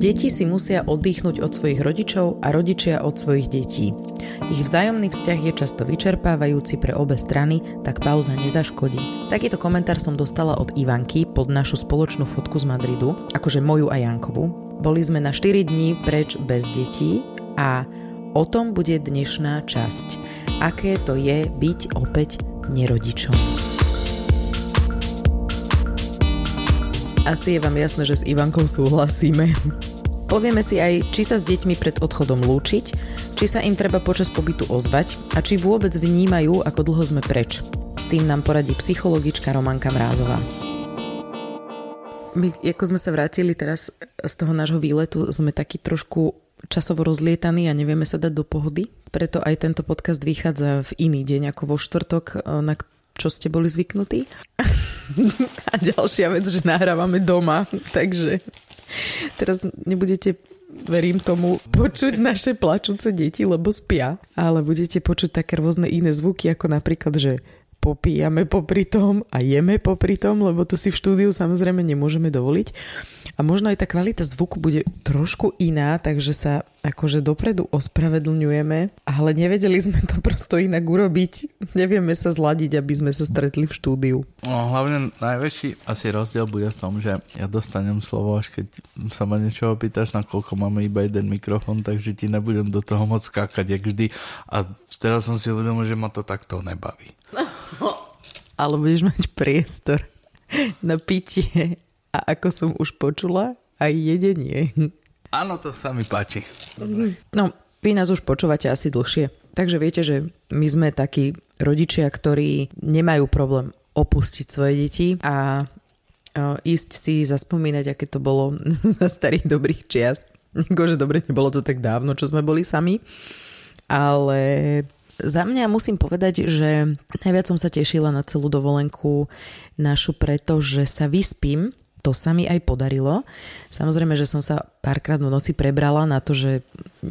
Deti si musia oddychnúť od svojich rodičov a rodičia od svojich detí. Ich vzájomný vzťah je často vyčerpávajúci pre obe strany, tak pauza nezaškodí. Takýto komentár som dostala od Ivanky pod našu spoločnú fotku z Madridu, akože moju a Jankovu. Boli sme na 4 dní preč bez detí a o tom bude dnešná časť. Aké to je byť opäť nerodičom. Asi je vám jasné, že s Ivankou súhlasíme. Povieme si aj, či sa s deťmi pred odchodom lúčiť, či sa im treba počas pobytu ozvať a či vôbec vnímajú, ako dlho sme preč. S tým nám poradí psychologička Romanka Mrázová. My, ako sme sa vrátili teraz z toho nášho výletu, sme taký trošku časovo rozlietaní a nevieme sa dať do pohody. Preto aj tento podcast vychádza v iný deň ako vo štvrtok, na čo ste boli zvyknutí. a ďalšia vec, že nahrávame doma, takže Teraz nebudete verím tomu, počuť naše plačúce deti, lebo spia, ale budete počuť také rôzne iné zvuky, ako napríklad, že popíjame popri tom a jeme popri tom, lebo to si v štúdiu samozrejme nemôžeme dovoliť. A možno aj tá kvalita zvuku bude trošku iná, takže sa akože dopredu ospravedlňujeme, ale nevedeli sme to prosto inak urobiť. Nevieme sa zladiť, aby sme sa stretli v štúdiu. No, hlavne najväčší asi rozdiel bude v tom, že ja dostanem slovo, až keď sa ma niečo opýtaš, nakoľko máme iba jeden mikrofón, takže ti nebudem do toho moc skákať, jak vždy. A teraz som si uvedomil, že ma to takto nebaví. Ale budeš mať priestor na pitie a ako som už počula, aj jedenie. Áno, to sa mi páči. Dobre. No, vy nás už počúvate asi dlhšie. Takže viete, že my sme takí rodičia, ktorí nemajú problém opustiť svoje deti a ísť si zaspomínať, aké to bolo za starých dobrých čias. Akože dobre, nebolo to tak dávno, čo sme boli sami. Ale za mňa musím povedať, že najviac som sa tešila na celú dovolenku našu, pretože sa vyspím. To sa mi aj podarilo. Samozrejme, že som sa párkrát v noci prebrala na to, že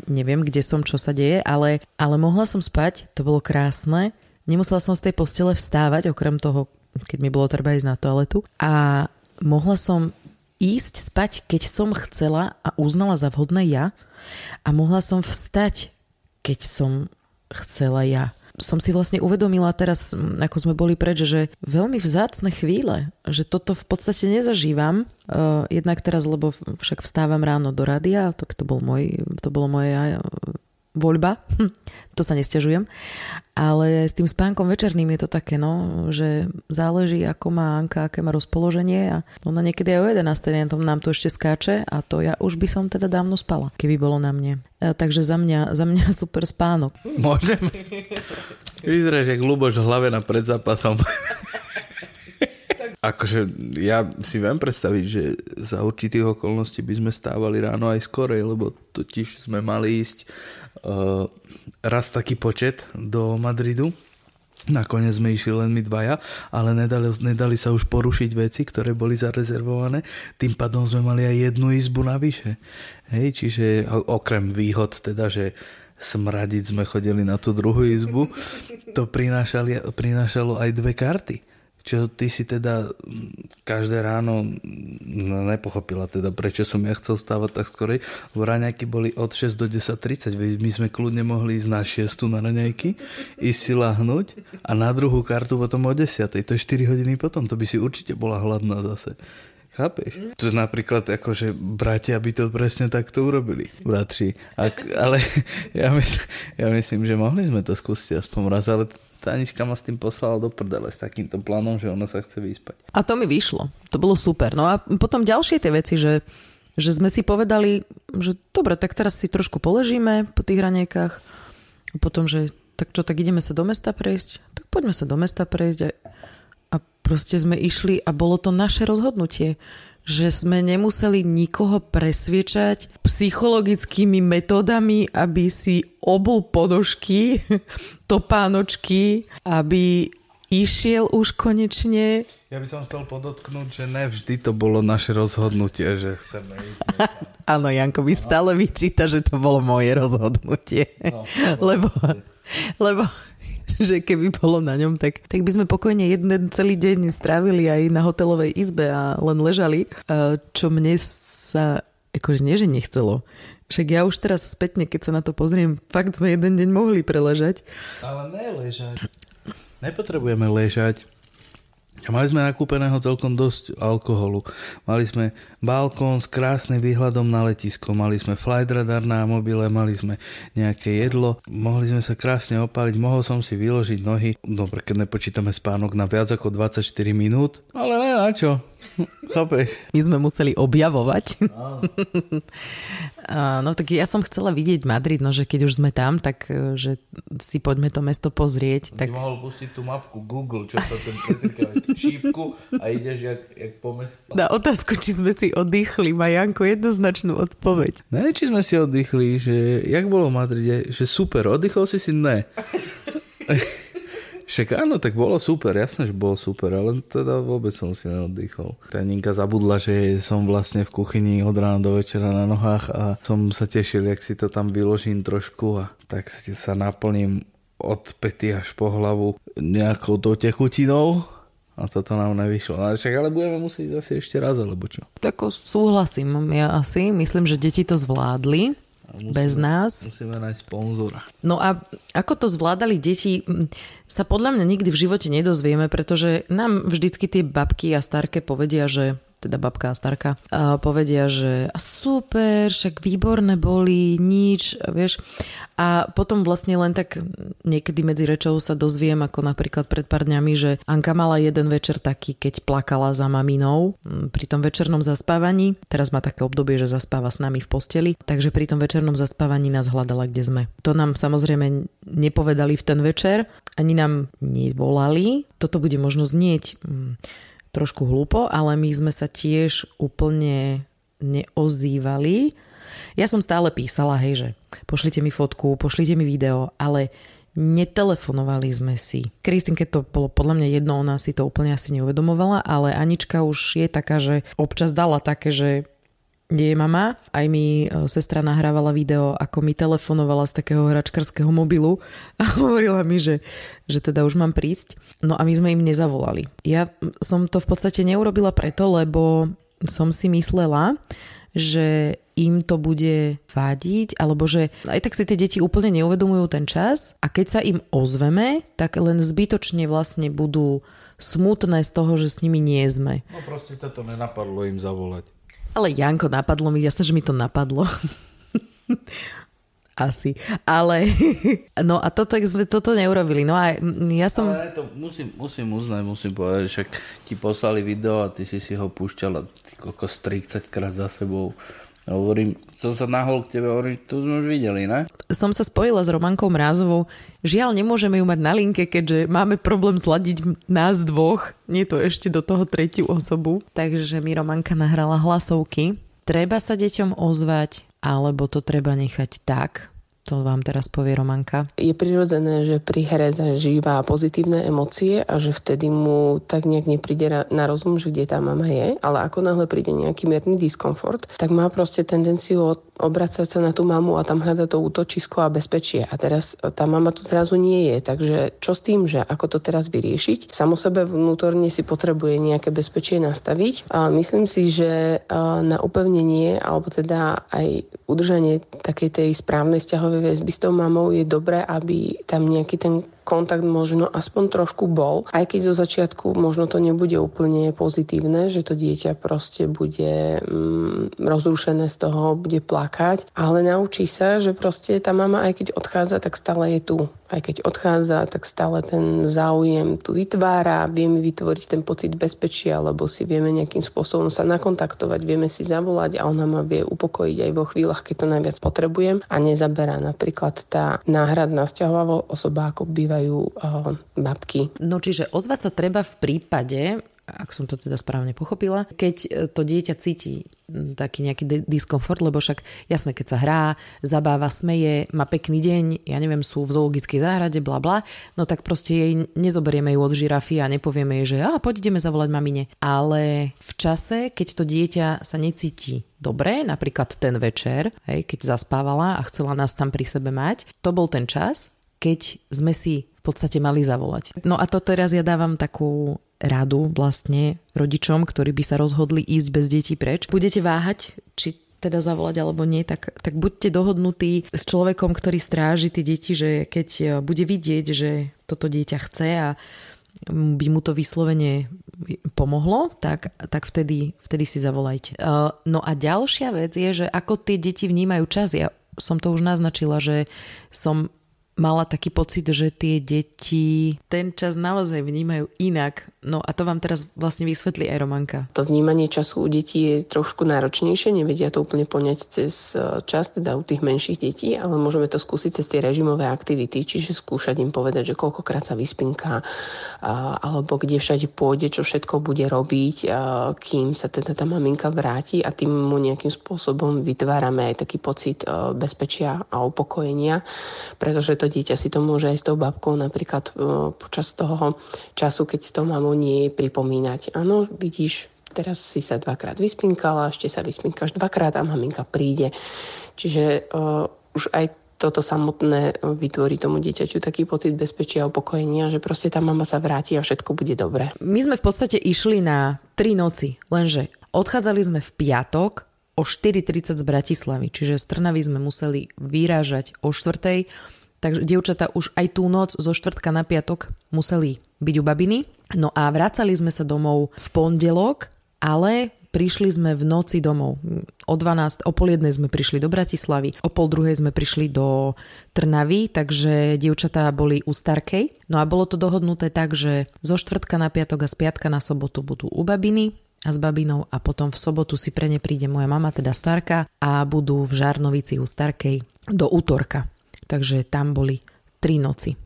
neviem, kde som, čo sa deje, ale, ale mohla som spať, to bolo krásne. Nemusela som z tej postele vstávať, okrem toho, keď mi bolo treba ísť na toaletu. A mohla som ísť spať, keď som chcela a uznala za vhodné ja. A mohla som vstať, keď som chcela ja. Som si vlastne uvedomila teraz, ako sme boli preč, že veľmi vzácne chvíle, že toto v podstate nezažívam. Uh, jednak teraz, lebo však vstávam ráno do rádia, to, to, bol môj, to bolo moje voľba, hm, to sa nestiažujem, ale s tým spánkom večerným je to také, no, že záleží, ako má Anka, aké má rozpoloženie a ona niekedy aj o 11. nám to ešte skáče a to ja už by som teda dávno spala, keby bolo na mne. A, takže za mňa, za mňa super spánok. Môžem? Vyzeráš jak Luboš v hlave na predzápasom. Akože ja si viem predstaviť, že za určitých okolností by sme stávali ráno aj skorej, lebo totiž sme mali ísť raz taký počet do Madridu. Nakoniec sme išli len my dvaja, ale nedali, nedali sa už porušiť veci, ktoré boli zarezervované. Tým pádom sme mali aj jednu izbu navyše. Hej, čiže okrem výhod teda, že smradiť sme chodili na tú druhú izbu, to prinášalo aj dve karty. Čo ty si teda každé ráno no, nepochopila teda, prečo som ja chcel stávať tak skorej, lebo raňajky boli od 6 do 10.30, my sme kľudne mohli ísť na 6 na raňajky, ísť si lahnúť a na druhú kartu potom o 10. To je 4 hodiny potom, to by si určite bola hladná zase. Chápeš? To napríklad akože bratia by to presne takto urobili, bratři. Ak, ale ja, mysl, ja myslím, že mohli sme to skúsiť aspoň raz, ale Tanička ma s tým poslala do prdele s takýmto plánom, že ona sa chce vyspať. A to mi vyšlo. To bolo super. No a potom ďalšie tie veci, že, že sme si povedali, že dobre, tak teraz si trošku poležíme po tých hranejkách. A potom, že tak čo, tak ideme sa do mesta prejsť? Tak poďme sa do mesta prejsť. A proste sme išli a bolo to naše rozhodnutie že sme nemuseli nikoho presviečať psychologickými metódami, aby si obul podožky, topánočky, aby išiel už konečne. Ja by som chcel podotknúť, že nevždy to bolo naše rozhodnutie, že chceme ísť. Áno, Janko by stále vyčíta, že to bolo moje rozhodnutie. No, lebo, lebo že keby bolo na ňom, tak, tak by sme pokojne jeden celý deň strávili aj na hotelovej izbe a len ležali. Čo mne sa akože nie, že nechcelo. Však ja už teraz spätne, keď sa na to pozriem, fakt sme jeden deň mohli preležať. Ale ne ležať. Nepotrebujeme ležať. Mali sme nakúpeného celkom dosť alkoholu. Mali sme balkón s krásnym výhľadom na letisko, mali sme flight radar na mobile, mali sme nejaké jedlo, mohli sme sa krásne opáliť, mohol som si vyložiť nohy, dobre, keď nepočítame spánok na viac ako 24 minút, ale ne na čo. Chápeš? My sme museli objavovať. no tak ja som chcela vidieť Madrid, no že keď už sme tam, tak e, že si poďme to mesto pozrieť. Tak... Mohol pustiť tú mapku Google, čo sa ten šípku a ideš jak, jak po mesto. Na otázku, či sme si oddychli, má Janko jednoznačnú odpoveď. Ne, či sme si oddychli, že jak bolo v Madride, že super, oddychol si si ne. Však áno, tak bolo super, jasné, že bolo super, ale teda vôbec som si neoddychol. Tá Ninka zabudla, že som vlastne v kuchyni od rána do večera na nohách a som sa tešil, jak si to tam vyložím trošku a tak sa naplním od pety až po hlavu nejakou tou tekutinou a toto nám nevyšlo. Ale však ale budeme musieť zase ešte raz, alebo čo? Tak súhlasím, ja asi. Myslím, že deti to zvládli. Musíme, bez nás. Musíme nájsť sponzora. No a ako to zvládali deti, sa podľa mňa nikdy v živote nedozvieme, pretože nám vždycky tie babky a starké povedia, že teda babka a starka, a povedia, že super, však výborné boli, nič, vieš. A potom vlastne len tak niekedy medzi rečou sa dozviem, ako napríklad pred pár dňami, že Anka mala jeden večer taký, keď plakala za maminou pri tom večernom zaspávaní. Teraz má také obdobie, že zaspáva s nami v posteli, takže pri tom večernom zaspávaní nás hľadala, kde sme. To nám samozrejme nepovedali v ten večer, ani nám nevolali. Toto bude možno znieť trošku hlúpo, ale my sme sa tiež úplne neozývali. Ja som stále písala, hej, že pošlite mi fotku, pošlite mi video, ale netelefonovali sme si. Kristinke to bolo podľa mňa jedno, ona si to úplne asi neuvedomovala, ale Anička už je taká, že občas dala také, že nie je mama. Aj mi e, sestra nahrávala video, ako mi telefonovala z takého hračkarského mobilu a hovorila mi, že, že teda už mám prísť. No a my sme im nezavolali. Ja som to v podstate neurobila preto, lebo som si myslela, že im to bude vádiť, alebo že aj tak si tie deti úplne neuvedomujú ten čas a keď sa im ozveme, tak len zbytočne vlastne budú smutné z toho, že s nimi nie sme. No proste toto nenapadlo im zavolať. Ale Janko, napadlo mi, jasne, že mi to napadlo. Asi. Ale, no a to tak sme toto neurobili. No a ja som... Ale to musím, musím uznať, musím povedať, však ti poslali video a ty si si ho púšťala kokos 30 krát za sebou. A hovorím, som sa nahol k tebe, hovorím, to sme už videli, ne? Som sa spojila s Romankou Mrázovou. Žiaľ, nemôžeme ju mať na linke, keďže máme problém zladiť nás dvoch, nie to ešte do toho tretiu osobu. Takže mi Romanka nahrala hlasovky. Treba sa deťom ozvať, alebo to treba nechať tak, to vám teraz povie Romanka. Je prirodzené, že pri hre zažíva pozitívne emócie a že vtedy mu tak nejak nepríde na rozum, že kde tá mama je, ale ako náhle príde nejaký mierny diskomfort, tak má proste tendenciu obracať sa na tú mamu a tam hľadať to útočisko a bezpečie. A teraz tá mama tu zrazu nie je, takže čo s tým, že ako to teraz vyriešiť? Samo sebe vnútorne si potrebuje nejaké bezpečie nastaviť. A myslím si, že na upevnenie alebo teda aj udržanie takej tej správnej vzťahovej väzby s tou mamou je dobré, aby tam nejaký ten kontakt možno aspoň trošku bol, aj keď zo začiatku možno to nebude úplne pozitívne, že to dieťa proste bude mm, rozrušené z toho, bude plakať, ale naučí sa, že proste tá mama aj keď odchádza, tak stále je tu. Aj keď odchádza, tak stále ten záujem tu vytvára, vieme vytvoriť ten pocit bezpečia, lebo si vieme nejakým spôsobom sa nakontaktovať, vieme si zavolať a ona ma vie upokojiť aj vo chvíľach, keď to najviac potrebujem a nezaberá napríklad tá náhradná vzťahová osoba, ako býva bývajú uh, babky. No čiže ozvať sa treba v prípade, ak som to teda správne pochopila, keď e, to dieťa cíti taký nejaký diskomfort, lebo však jasné, keď sa hrá, zabáva, smeje, má pekný deň, ja neviem, sú v zoologickej záhrade, bla bla, no tak proste jej nezoberieme ju od žirafy a nepovieme jej, že a poď ideme zavolať mamine. Ale v čase, keď to dieťa sa necíti dobre, napríklad ten večer, hej, keď zaspávala a chcela nás tam pri sebe mať, to bol ten čas, keď sme si v podstate mali zavolať. No a to teraz ja dávam takú radu vlastne rodičom, ktorí by sa rozhodli ísť bez detí preč. Budete váhať, či teda zavolať alebo nie, tak, tak buďte dohodnutí s človekom, ktorý stráži tie deti, že keď e, bude vidieť, že toto dieťa chce a by mu to vyslovene pomohlo, tak, tak vtedy, vtedy si zavolajte. E, no a ďalšia vec je, že ako tie deti vnímajú čas. Ja som to už naznačila, že som mala taký pocit, že tie deti ten čas naozaj vnímajú inak. No a to vám teraz vlastne vysvetlí aj Romanka. To vnímanie času u detí je trošku náročnejšie, nevedia to úplne poňať cez e, čas, teda u tých menších detí, ale môžeme to skúsiť cez tie režimové aktivity, čiže skúšať im povedať, že koľkokrát sa vyspinká, alebo kde všade pôjde, čo všetko bude robiť, kým sa teda tá maminka vráti a tým mu nejakým spôsobom vytvárame aj taký pocit e, bezpečia a upokojenia, pretože to dieťa si to môže aj s tou babkou napríklad e, počas toho času, keď s tou mamou nie je pripomínať. Áno, vidíš, teraz si sa dvakrát vyspinkala, ešte sa vyspinkáš dvakrát a maminka príde. Čiže uh, už aj toto samotné vytvorí tomu dieťaťu taký pocit bezpečia a upokojenia, že proste tá mama sa vráti a všetko bude dobré. My sme v podstate išli na tri noci, lenže odchádzali sme v piatok o 4.30 z Bratislavy, čiže z Trnavy sme museli vyrážať o 4. Takže dievčatá už aj tú noc zo štvrtka na piatok museli byť u babiny. No a vracali sme sa domov v pondelok, ale prišli sme v noci domov. O 12, o pol sme prišli do Bratislavy, o pol druhej sme prišli do Trnavy, takže dievčatá boli u Starkej. No a bolo to dohodnuté tak, že zo štvrtka na piatok a z piatka na sobotu budú u babiny a s babinou a potom v sobotu si pre ne príde moja mama, teda Starka a budú v Žarnovici u Starkej do útorka takže tam boli tri noci. E,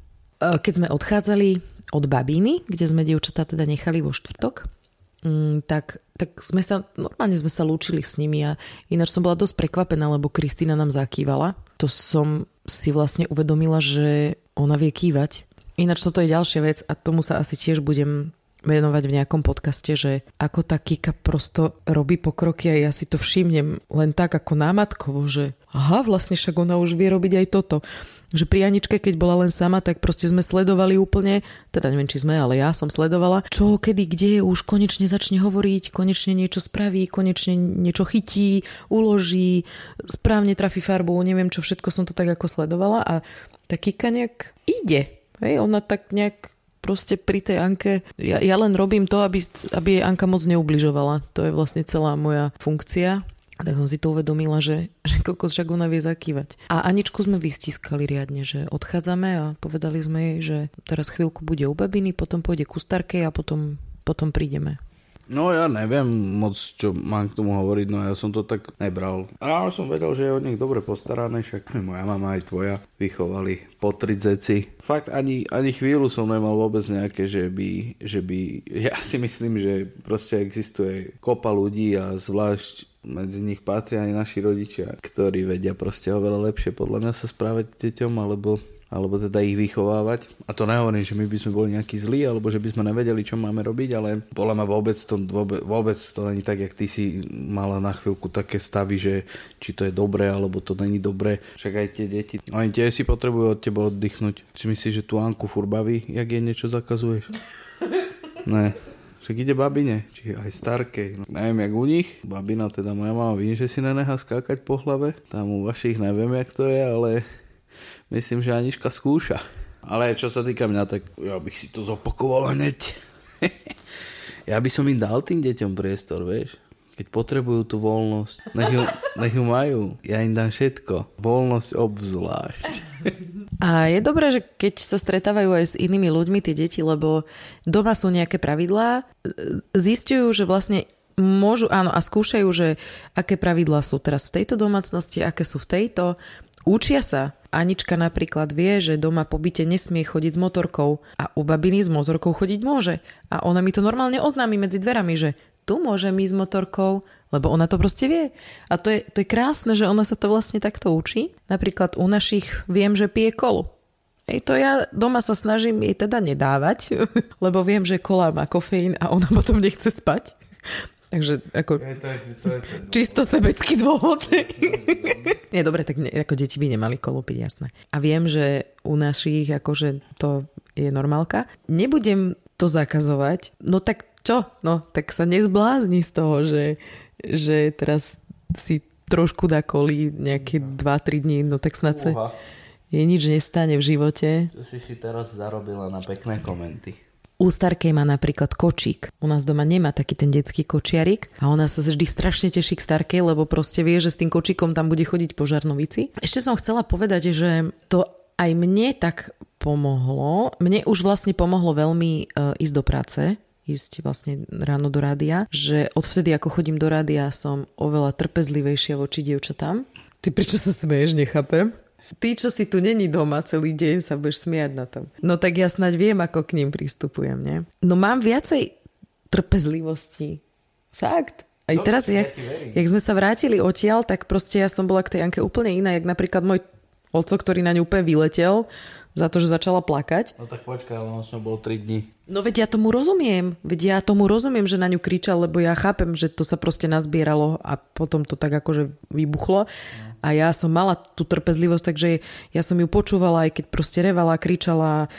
keď sme odchádzali od babíny, kde sme dievčatá teda nechali vo štvrtok, mm, tak, tak sme sa, normálne sme sa lúčili s nimi a ináč som bola dosť prekvapená, lebo Kristýna nám zakývala. To som si vlastne uvedomila, že ona vie kývať. Ináč toto je ďalšia vec a tomu sa asi tiež budem venovať v nejakom podcaste, že ako tá Kika prosto robí pokroky a ja si to všimnem len tak ako námatkovo, že aha, vlastne však ona už vie robiť aj toto. Že pri Aničke, keď bola len sama, tak proste sme sledovali úplne, teda neviem, či sme, ale ja som sledovala, čo, kedy, kde už konečne začne hovoriť, konečne niečo spraví, konečne niečo chytí, uloží, správne trafi farbu, neviem čo, všetko som to tak ako sledovala a tá Kika nejak ide. Hej, ona tak nejak proste pri tej Anke, ja, ja len robím to, aby, aby jej Anka moc neubližovala. To je vlastne celá moja funkcia. Tak som si to uvedomila, že, že kokos však ona vie zakývať. A Aničku sme vystiskali riadne, že odchádzame a povedali sme jej, že teraz chvíľku bude u babiny, potom pôjde ku starkej a potom, potom prídeme. No ja neviem moc, čo mám k tomu hovoriť, no ja som to tak nebral. Ale som vedel, že je o nich dobre postarané, však moja mama aj tvoja vychovali po tridzeci. Fakt ani, ani chvíľu som nemal vôbec nejaké, že by, že by, ja si myslím, že proste existuje kopa ľudí a zvlášť medzi nich patria aj naši rodičia, ktorí vedia proste oveľa lepšie podľa mňa sa správať deťom, alebo alebo teda ich vychovávať. A to nehovorím, že my by sme boli nejakí zlí, alebo že by sme nevedeli, čo máme robiť, ale podľa ma vôbec to, vôbec, vôbec to není tak, jak ty si mala na chvíľku také stavy, že či to je dobré, alebo to není dobré. Však aj tie deti, oni tie si potrebujú od teba oddychnúť. Si myslíš, že tú Anku fur baví, jak jej niečo zakazuješ? ne. Však ide babine, či aj starkej. No, neviem, jak u nich. Babina, teda moja mama, vidím, že si nenechá skákať po hlave. Tam u vašich neviem, jak to je, ale myslím, že Anička skúša. Ale čo sa týka mňa, tak ja bych si to zopakoval hneď. ja by som im dal tým deťom priestor, vieš. Keď potrebujú tú voľnosť, nech ju, nech ju majú. Ja im dám všetko. Voľnosť obzvlášť. A je dobré, že keď sa stretávajú aj s inými ľuďmi tie deti, lebo doma sú nejaké pravidlá, zistujú, že vlastne môžu, áno, a skúšajú, že aké pravidlá sú teraz v tejto domácnosti, aké sú v tejto. Učia sa Anička napríklad vie, že doma po byte nesmie chodiť s motorkou a u babiny s motorkou chodiť môže. A ona mi to normálne oznámi medzi dverami, že tu môže ísť s motorkou, lebo ona to proste vie. A to je, to je krásne, že ona sa to vlastne takto učí. Napríklad u našich viem, že pije kolu. Ej, to ja doma sa snažím jej teda nedávať, lebo viem, že kola má kofeín a ona potom nechce spať. Takže ako je to, je to, je to, čisto sebecký dôvod. Nie, dobre, tak ne, ako deti by nemali kolupiť, jasné. A viem, že u našich akože to je normálka. Nebudem to zakazovať, no tak čo? No, tak sa nezblázni z toho, že, že teraz si trošku dá koli nejaké 2-3 dní, no tak snad sa je nič nestane v živote. To si si teraz zarobila na pekné komenty. U starkej má napríklad kočík. U nás doma nemá taký ten detský kočiarik a ona sa vždy strašne teší k starkej, lebo proste vie, že s tým kočíkom tam bude chodiť po žarnovici. Ešte som chcela povedať, že to aj mne tak pomohlo. Mne už vlastne pomohlo veľmi e, ísť do práce, ísť vlastne ráno do rádia, že odvtedy, ako chodím do rádia, som oveľa trpezlivejšia voči dievčatám. Ty prečo sa smeješ, nechápem? Ty, čo si tu není doma celý deň, sa budeš smiať na tom. No tak ja snáď viem, ako k ním pristupujem, nie? No mám viacej trpezlivosti. Fakt. Aj no, teraz, jak, jak sme sa vrátili odtiaľ, tak proste ja som bola k tej Anke úplne iná, jak napríklad môj oco, ktorý na ňu úplne vyletel za to, že začala plakať. No tak počkaj, ale on som bol 3 dní. No veď ja tomu rozumiem. Veď ja tomu rozumiem, že na ňu kričal, lebo ja chápem, že to sa proste nazbieralo a potom to tak akože vybuchlo. No a ja som mala tú trpezlivosť, takže ja som ju počúvala, aj keď proste revala, kričala,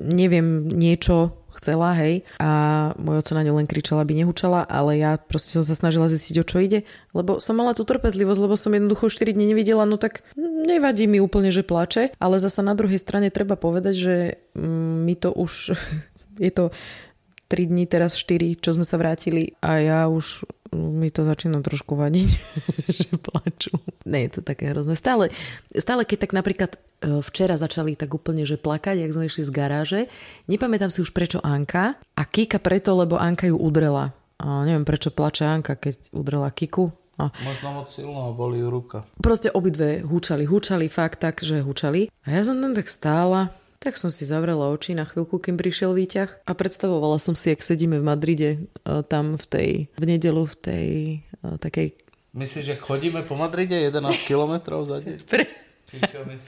neviem, niečo chcela, hej. A môj oco na ňu len kričala, aby nehučala, ale ja proste som sa snažila zistiť, o čo ide, lebo som mala tú trpezlivosť, lebo som jednoducho 4 dní nevidela, no tak nevadí mi úplne, že plače, ale zasa na druhej strane treba povedať, že mm, mi to už je to 3 dní, teraz 4, čo sme sa vrátili a ja už mi to začína trošku vadiť, že plačú. Nie je to také hrozné. Stále, stále keď tak napríklad e, včera začali tak úplne, že plakať, jak sme išli z garáže, nepamätám si už prečo Anka a Kika preto, lebo Anka ju udrela. A neviem prečo plače Anka, keď udrela Kiku. A... Možno moc silno, boli ruka. Proste obidve húčali, húčali fakt tak, že húčali. A ja som tam tak stála, tak som si zavrela oči na chvíľku, kým prišiel výťah a predstavovala som si, ak sedíme v Madride, e, tam v tej, v nedelu v tej e, takej... Myslíš, že chodíme po Madride 11 kilometrov za deň? Pre...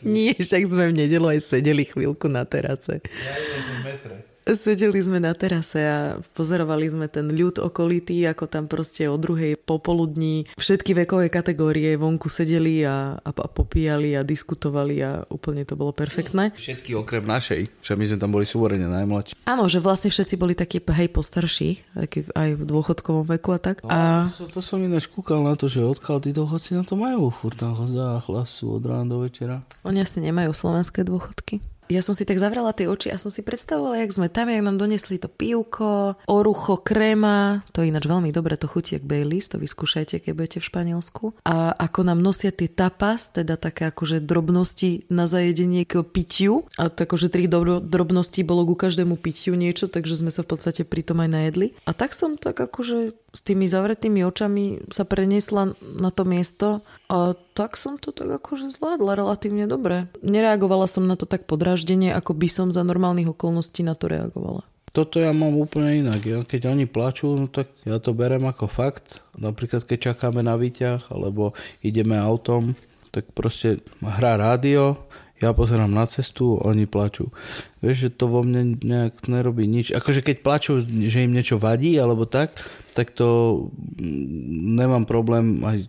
Nie, však sme v nedelu aj sedeli chvíľku na terase. Ja idem v metre. Sedeli sme na terase a pozorovali sme ten ľud okolitý, ako tam proste o druhej popoludní všetky vekové kategórie vonku sedeli a, a, a popíjali a diskutovali a úplne to bolo perfektné. Všetky okrem našej, že my sme tam boli súvorene najmladší. Áno, že vlastne všetci boli takí hej postarší, takí aj v dôchodkovom veku a tak. No, a... To, to som ináč kúkal na to, že odkiaľ tí dôchodci na to majú furt tam hlasu od rána do večera. Oni asi nemajú slovenské dôchodky ja som si tak zavrela tie oči a som si predstavovala, jak sme tam, jak nám donesli to pivko, orucho, kréma, to je ináč veľmi dobre, to chutí jak Baileys, to vyskúšajte, keď budete v Španielsku. A ako nám nosia tie tapas, teda také akože drobnosti na zajedenie k pitiu, a akože tri drobnosti bolo ku každému pitiu niečo, takže sme sa v podstate pri tom aj najedli. A tak som tak akože s tými zavretými očami sa preniesla na to miesto a tak som to tak akože zvládla relatívne dobre. Nereagovala som na to tak podráždenie, ako by som za normálnych okolností na to reagovala. Toto ja mám úplne inak. Ja, keď oni plačú, no tak ja to berem ako fakt. Napríklad keď čakáme na výťah, alebo ideme autom, tak proste hrá rádio, ja pozerám na cestu, oni plačú. Vieš, že to vo mne nejak nerobí nič. Akože keď plačú, že im niečo vadí alebo tak, tak to mm, nemám problém, aj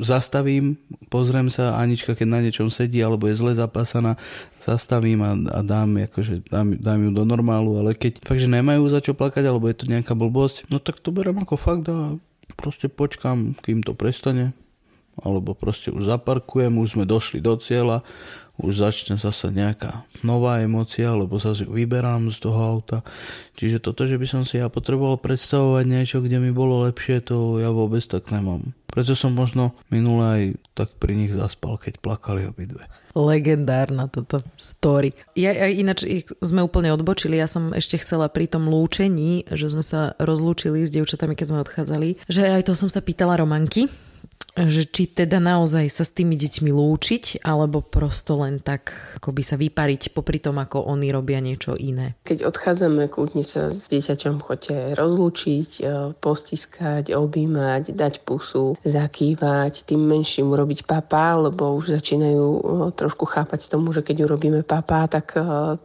zastavím, pozriem sa, Anička keď na niečom sedí alebo je zle zapásaná, zastavím a, a dám, akože, dám, dám ju do normálu, ale keď fakt, že nemajú za čo plakať alebo je to nejaká blbosť, no tak to berem ako fakt a proste počkám, kým to prestane alebo proste už zaparkujem, už sme došli do cieľa už začne zase nejaká nová emocia, lebo sa vyberám z toho auta. Čiže toto, že by som si ja potreboval predstavovať niečo, kde mi bolo lepšie, to ja vôbec tak nemám. Preto som možno minule aj tak pri nich zaspal, keď plakali obidve. Legendárna toto story. Ja, ja ináč sme úplne odbočili, ja som ešte chcela pri tom lúčení, že sme sa rozlúčili s dievčatami, keď sme odchádzali, že aj to som sa pýtala Romanky, že či teda naozaj sa s tými deťmi lúčiť, alebo prosto len tak by sa vypariť popri tom, ako oni robia niečo iné. Keď odchádzame, kľudne sa s dieťaťom chodte rozlúčiť, e, postiskať, objímať, dať pusu, zakývať, tým menším urobiť papá, lebo už začínajú e, trošku chápať tomu, že keď urobíme papá, tak e,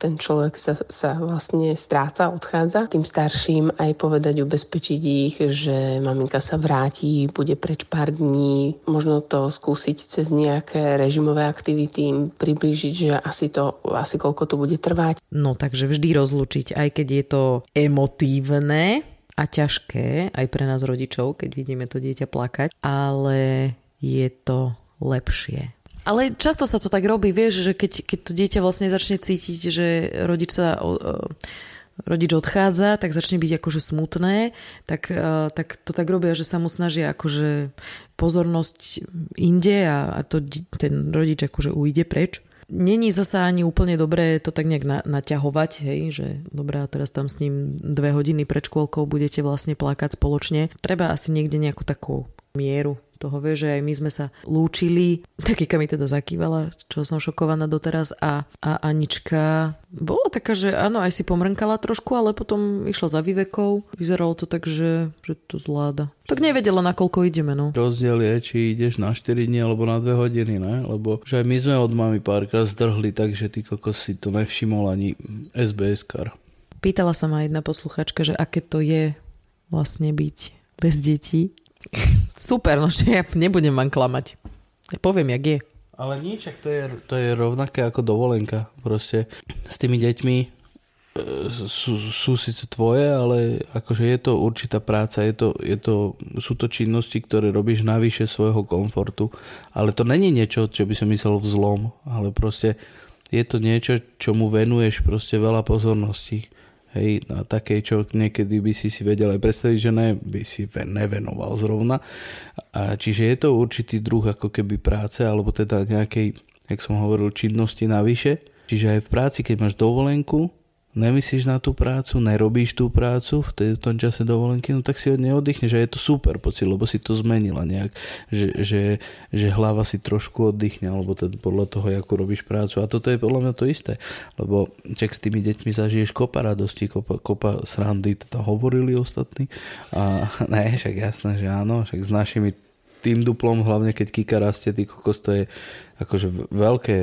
ten človek sa, sa vlastne stráca, odchádza. Tým starším aj povedať, ubezpečiť ich, že maminka sa vráti, bude preč pár dní, možno to skúsiť cez nejaké režimové aktivity, im priblížiť, že asi to, asi koľko to bude trvať. No takže vždy rozlučiť, aj keď je to emotívne, a ťažké aj pre nás rodičov, keď vidíme to dieťa plakať, ale je to lepšie. Ale často sa to tak robí, vieš, že keď, keď to dieťa vlastne začne cítiť, že rodič sa rodič odchádza, tak začne byť akože smutné, tak, tak to tak robia, že sa mu snažia akože pozornosť inde a, a to, ten rodič akože ujde preč. Není zasa ani úplne dobré to tak nejak na, naťahovať, hej, že dobré, a teraz tam s ním dve hodiny pred škôlkou budete vlastne plakať spoločne. Treba asi niekde nejakú takú mieru toho vie, že aj my sme sa lúčili. Takýka mi teda zakývala, čo som šokovaná doteraz a, a Anička bola taká, že áno, aj si pomrnkala trošku, ale potom išla za vývekou. Vyzeralo to tak, že, že to zvláda. Tak nevedela, na koľko ideme, no. Rozdiel je, či ideš na 4 dní alebo na 2 hodiny, ne? Lebo že aj my sme od mami párkrát zdrhli, takže ty kokos si to nevšimol ani SBS kar. Pýtala sa ma jedna posluchačka, že aké to je vlastne byť bez detí Super, no že ja nebudem vám klamať. Ja poviem, jak je. Ale nič, to je, to je rovnaké ako dovolenka. Proste s tými deťmi e, sú, sú síce tvoje, ale akože je to určitá práca, je to, je to, sú to činnosti, ktoré robíš navyše svojho komfortu, ale to není niečo, čo by som myslel vzlom, ale proste je to niečo, čomu venuješ proste veľa pozorností hej, na takej, čo niekedy by si si vedel aj predstaviť, že ne, by si nevenoval zrovna. A čiže je to určitý druh ako keby práce, alebo teda nejakej, jak som hovoril, činnosti navyše. Čiže aj v práci, keď máš dovolenku, nemyslíš na tú prácu, nerobíš tú prácu v, tom čase dovolenky, no tak si od nej oddychneš a je to super pocit, lebo si to zmenila nejak, že, že, že hlava si trošku oddychne, alebo teda podľa toho, ako robíš prácu. A toto je podľa mňa to isté, lebo čak s tými deťmi zažiješ kopa radosti, kopa, kopa srandy, teda hovorili ostatní. A ne, však jasné, že áno, však s našimi tým duplom, hlavne keď Kika rastie, ty kokos, to je akože veľké,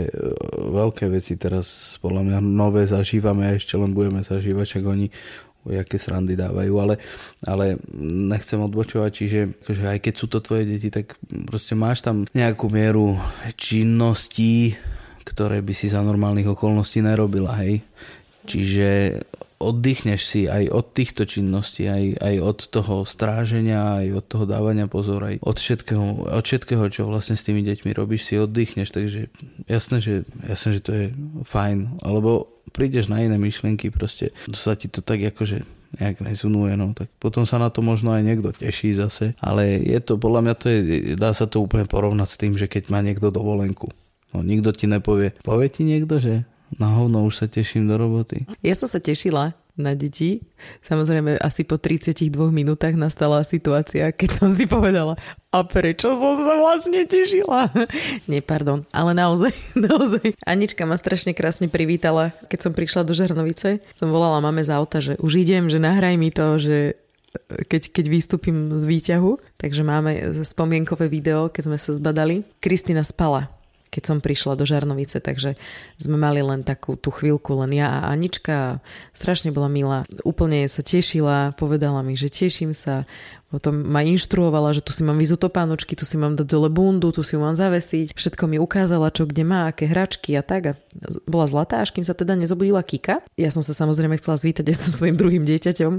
veľké veci teraz podľa mňa nové zažívame a ešte len budeme zažívať, čak oni jaké srandy dávajú, ale, ale nechcem odbočovať, čiže akože aj keď sú to tvoje deti, tak proste máš tam nejakú mieru činností, ktoré by si za normálnych okolností nerobila, hej. Čiže oddychneš si aj od týchto činností, aj, aj od toho stráženia, aj od toho dávania pozor, aj od všetkého, od všetkého, čo vlastne s tými deťmi robíš, si oddychneš, takže jasné, že, jasné, že to je fajn, alebo prídeš na iné myšlienky, proste sa ti to tak akože nejak rezonuje, no tak potom sa na to možno aj niekto teší zase, ale je to, podľa mňa to je, dá sa to úplne porovnať s tým, že keď má niekto dovolenku, no nikto ti nepovie, povie ti niekto, že na hovno už sa teším do roboty. Ja som sa tešila na deti. Samozrejme, asi po 32 minútach nastala situácia, keď som si povedala, a prečo som sa vlastne tešila? Nie, pardon, ale naozaj, naozaj. Anička ma strašne krásne privítala, keď som prišla do Žarnovice. Som volala mame z auta, že už idem, že nahraj mi to, že keď, keď vystúpim z výťahu. Takže máme spomienkové video, keď sme sa zbadali. Kristina spala keď som prišla do Žarnovice, takže sme mali len takú tú chvíľku, len ja a Anička. Strašne bola milá. Úplne sa tešila, povedala mi, že teším sa, potom ma inštruovala, že tu si mám vyzúť topánočky, tu si mám dať dole bundu, tu si ju mám zavesiť. Všetko mi ukázala, čo kde má, aké hračky a tak. A bola zlatá, až kým sa teda nezobudila Kika. Ja som sa samozrejme chcela zvítať aj so svojím druhým dieťaťom,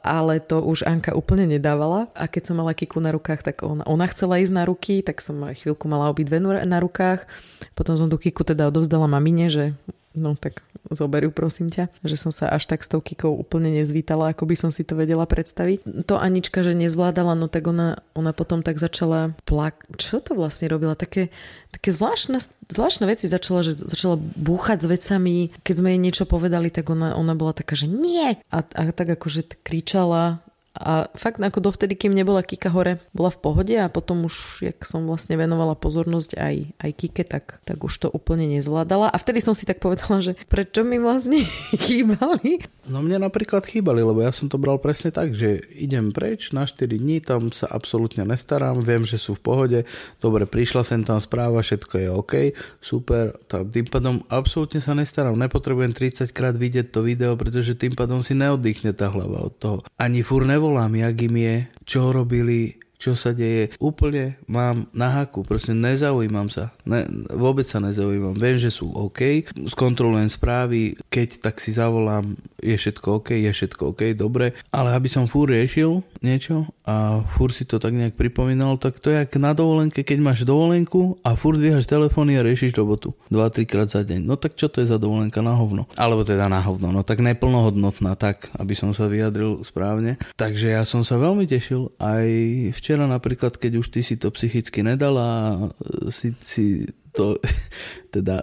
ale to už Anka úplne nedávala. A keď som mala Kiku na rukách, tak ona, ona chcela ísť na ruky, tak som chvíľku mala obidve na rukách. Potom som tú Kiku teda odovzdala mamine, že no tak zoberú prosím ťa, že som sa až tak s tou kikou úplne nezvítala, ako by som si to vedela predstaviť. To Anička, že nezvládala, no tak ona, ona potom tak začala plak... Čo to vlastne robila? Také, také zvláštne, zvláštne veci začala, že začala búchať s vecami. Keď sme jej niečo povedali, tak ona, ona bola taká, že nie! A, a tak akože kričala a fakt ako dovtedy, kým nebola Kika hore, bola v pohode a potom už, jak som vlastne venovala pozornosť aj, aj Kike, tak, tak už to úplne nezvládala. A vtedy som si tak povedala, že prečo mi vlastne chýbali? No mne napríklad chýbali, lebo ja som to bral presne tak, že idem preč na 4 dní, tam sa absolútne nestarám, viem, že sú v pohode, dobre, prišla sem tam správa, všetko je OK, super, tam, tým pádom absolútne sa nestarám, nepotrebujem 30 krát vidieť to video, pretože tým pádom si neoddychne tá hlava od toho. Ani fur nevolám, jak im je, čo robili, čo sa deje. Úplne mám na haku, proste nezaujímam sa. Ne, vôbec sa nezaujímam. Viem, že sú OK, skontrolujem správy, keď tak si zavolám, je všetko OK, je všetko OK, dobre. Ale aby som fúr riešil niečo, a fur si to tak nejak pripomínal, tak to je jak na dovolenke, keď máš dovolenku a fur dvíhaš telefóny a riešiš robotu 2-3 krát za deň. No tak čo to je za dovolenka na hovno? Alebo teda na hovno, no tak neplnohodnotná, tak, aby som sa vyjadril správne. Takže ja som sa veľmi tešil aj včera napríklad, keď už ty si to psychicky nedala, si, si to teda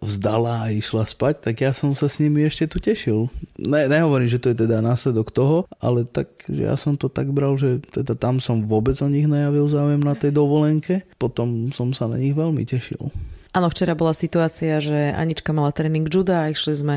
vzdala a išla spať, tak ja som sa s nimi ešte tu tešil. Ne, nehovorím, že to je teda následok toho, ale tak, že ja som to tak bral, že teda tam som vôbec o nich najavil záujem na tej dovolenke, potom som sa na nich veľmi tešil. Áno, včera bola situácia, že Anička mala tréning juda a išli sme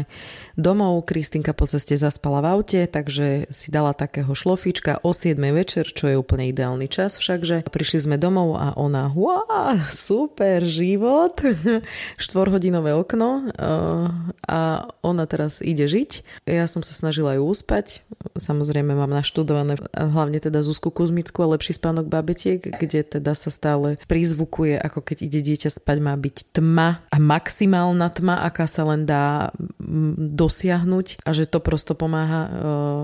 domov. Kristinka po ceste zaspala v aute, takže si dala takého šlofíčka o 7 večer, čo je úplne ideálny čas všakže. Prišli sme domov a ona, wow, super život, štvorhodinové okno eh, a ona teraz ide žiť. Ja som sa snažila ju uspať, samozrejme mám naštudované hlavne teda Zuzku Kuzmickú a lepší spánok babetiek, kde teda sa stále prizvukuje, ako keď ide dieťa spať, má byť tma a maximálna tma, aká sa len dá dosiahnuť a že to prosto pomáha uh,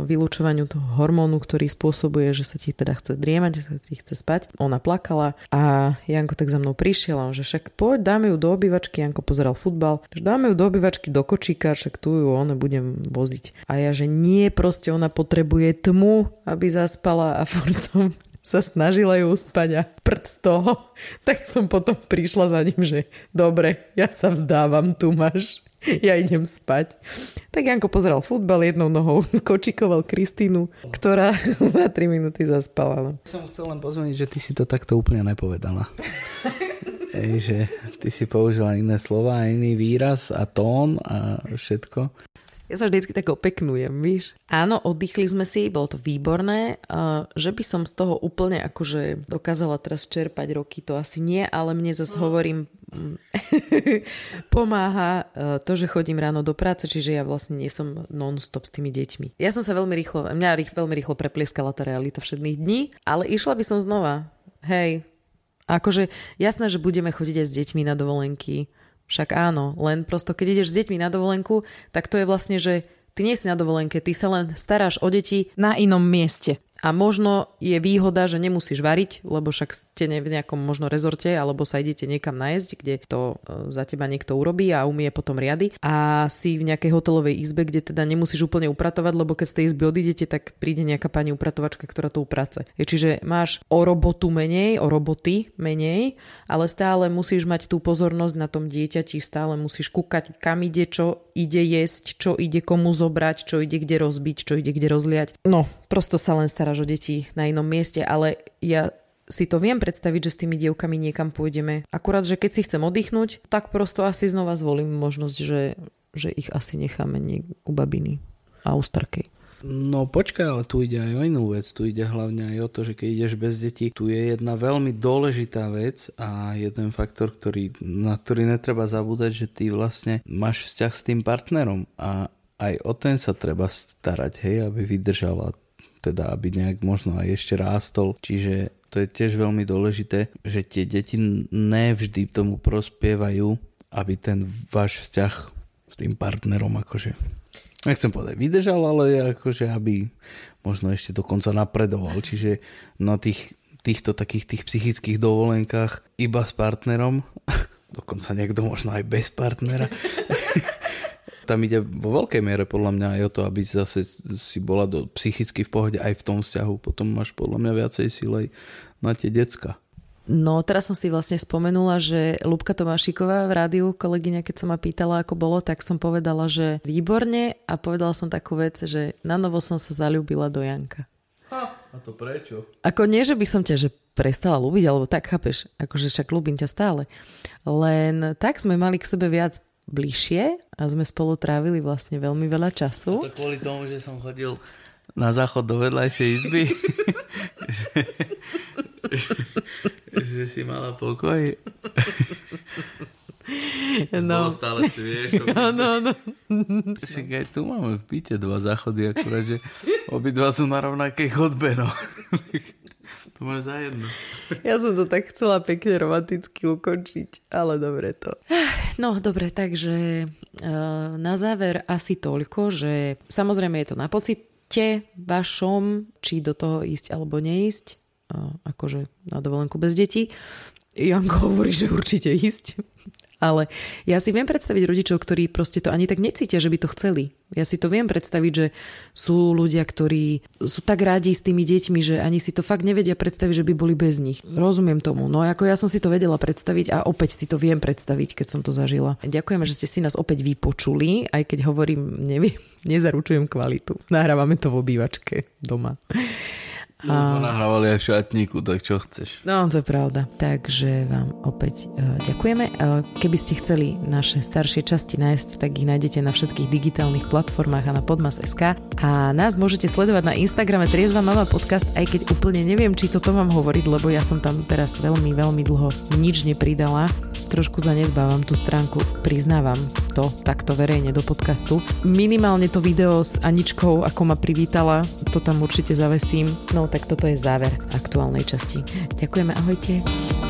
vylúčovaniu toho hormónu, ktorý spôsobuje, že sa ti teda chce driemať, že sa ti chce spať. Ona plakala a Janko tak za mnou prišiel a on, že však poď, dáme ju do obývačky, Janko pozeral futbal, že dáme ju do obývačky do kočíka, však tu ju ona budem voziť. A ja, že nie, proste ona potrebuje tmu, aby zaspala a furt som sa snažila ju uspať a prd z toho, tak som potom prišla za ním, že dobre, ja sa vzdávam, tu máš, ja idem spať. Tak Janko pozeral futbal, jednou nohou kočikoval Kristínu, ktorá za 3 minúty zaspala. No. Som chcel len pozvoniť, že ty si to takto úplne nepovedala. Ej, že ty si použila iné slova, iný výraz a tón a všetko. Ja sa vždycky tak opeknujem, víš? Áno, oddychli sme si, bolo to výborné. Že by som z toho úplne akože dokázala teraz čerpať roky, to asi nie, ale mne zase mm. hovorím, pomáha e, to, že chodím ráno do práce, čiže ja vlastne nie som non-stop s tými deťmi. Ja som sa veľmi rýchlo, mňa rých, veľmi rýchlo preplieskala tá realita všetných dní, ale išla by som znova. Hej, akože jasné, že budeme chodiť aj s deťmi na dovolenky, však áno, len prosto keď ideš s deťmi na dovolenku, tak to je vlastne, že ty nie si na dovolenke, ty sa len staráš o deti na inom mieste. A možno je výhoda, že nemusíš variť, lebo však ste v nejakom možno rezorte alebo sa idete niekam nájsť, kde to e, za teba niekto urobí a umie potom riady. A si v nejakej hotelovej izbe, kde teda nemusíš úplne upratovať, lebo keď z tej izby odídete, tak príde nejaká pani upratovačka, ktorá to uprace. Je, čiže máš o robotu menej, o roboty menej, ale stále musíš mať tú pozornosť na tom dieťati, stále musíš kúkať, kam ide, čo ide jesť, čo ide komu zobrať, čo ide kde rozbiť, čo ide kde rozliať. No, prosto sa len stará staráš o deti na inom mieste, ale ja si to viem predstaviť, že s tými dievkami niekam pôjdeme. Akurát, že keď si chcem oddychnúť, tak prosto asi znova zvolím možnosť, že, že ich asi necháme nie u babiny a u starkej. No počkaj, ale tu ide aj o inú vec. Tu ide hlavne aj o to, že keď ideš bez detí, tu je jedna veľmi dôležitá vec a jeden faktor, ktorý, na ktorý netreba zabúdať, že ty vlastne máš vzťah s tým partnerom a aj o ten sa treba starať, hej, aby vydržala teda aby nejak možno aj ešte rástol. Čiže to je tiež veľmi dôležité, že tie deti nevždy tomu prospievajú, aby ten váš vzťah s tým partnerom akože nechcem povedať vydržal, ale akože aby možno ešte dokonca napredoval. Čiže na tých, týchto takých tých psychických dovolenkách iba s partnerom, dokonca niekto možno aj bez partnera, tam ide vo veľkej miere podľa mňa aj o to, aby zase si bola do, psychicky v pohode aj v tom vzťahu. Potom máš podľa mňa viacej sílej na tie decka. No teraz som si vlastne spomenula, že Lubka Tomášiková v rádiu, kolegyňa, keď som ma pýtala, ako bolo, tak som povedala, že výborne a povedala som takú vec, že na novo som sa zalúbila do Janka. Ha, a to prečo? Ako nie, že by som ťa že prestala ľúbiť, alebo tak, chápeš, akože však ľúbim ťa stále. Len tak sme mali k sebe viac bližšie a sme spolu trávili vlastne veľmi veľa času. A to kvôli tomu, že som chodil na záchod do vedľajšej izby. že, že, že si mala pokoj. No. Bolo stále si vieš. Áno, áno. Však aj tu máme v byte dva záchody, akurát, že obidva sú na rovnakej chodbe, no. To máš za jedno. Ja som to tak chcela pekne romanticky ukončiť, ale dobre to. No dobre, takže uh, na záver asi toľko, že samozrejme je to na pocit, voľte vašom, či do toho ísť alebo neísť, akože na dovolenku bez detí. Janko hovorí, že určite ísť. Ale ja si viem predstaviť rodičov, ktorí proste to ani tak necítia, že by to chceli. Ja si to viem predstaviť, že sú ľudia, ktorí sú tak rádi s tými deťmi, že ani si to fakt nevedia predstaviť, že by boli bez nich. Rozumiem tomu. No ako ja som si to vedela predstaviť a opäť si to viem predstaviť, keď som to zažila. Ďakujeme, že ste si nás opäť vypočuli, aj keď hovorím, neviem, nezaručujem kvalitu. Nahrávame to v obývačke doma. No, sme nahrávali aj v šatníku, tak čo chceš. No, to je pravda. Takže vám opäť uh, ďakujeme. Uh, keby ste chceli naše staršie časti nájsť, tak ich nájdete na všetkých digitálnych platformách a na podmas.sk. A nás môžete sledovať na Instagrame Triezva Mama Podcast, aj keď úplne neviem, či toto mám hovoriť, lebo ja som tam teraz veľmi, veľmi dlho nič nepridala trošku zanedbávam tú stránku, priznávam to takto verejne do podcastu. Minimálne to video s Aničkou, ako ma privítala, to tam určite zavesím. No tak toto je záver aktuálnej časti. Ďakujeme, ahojte.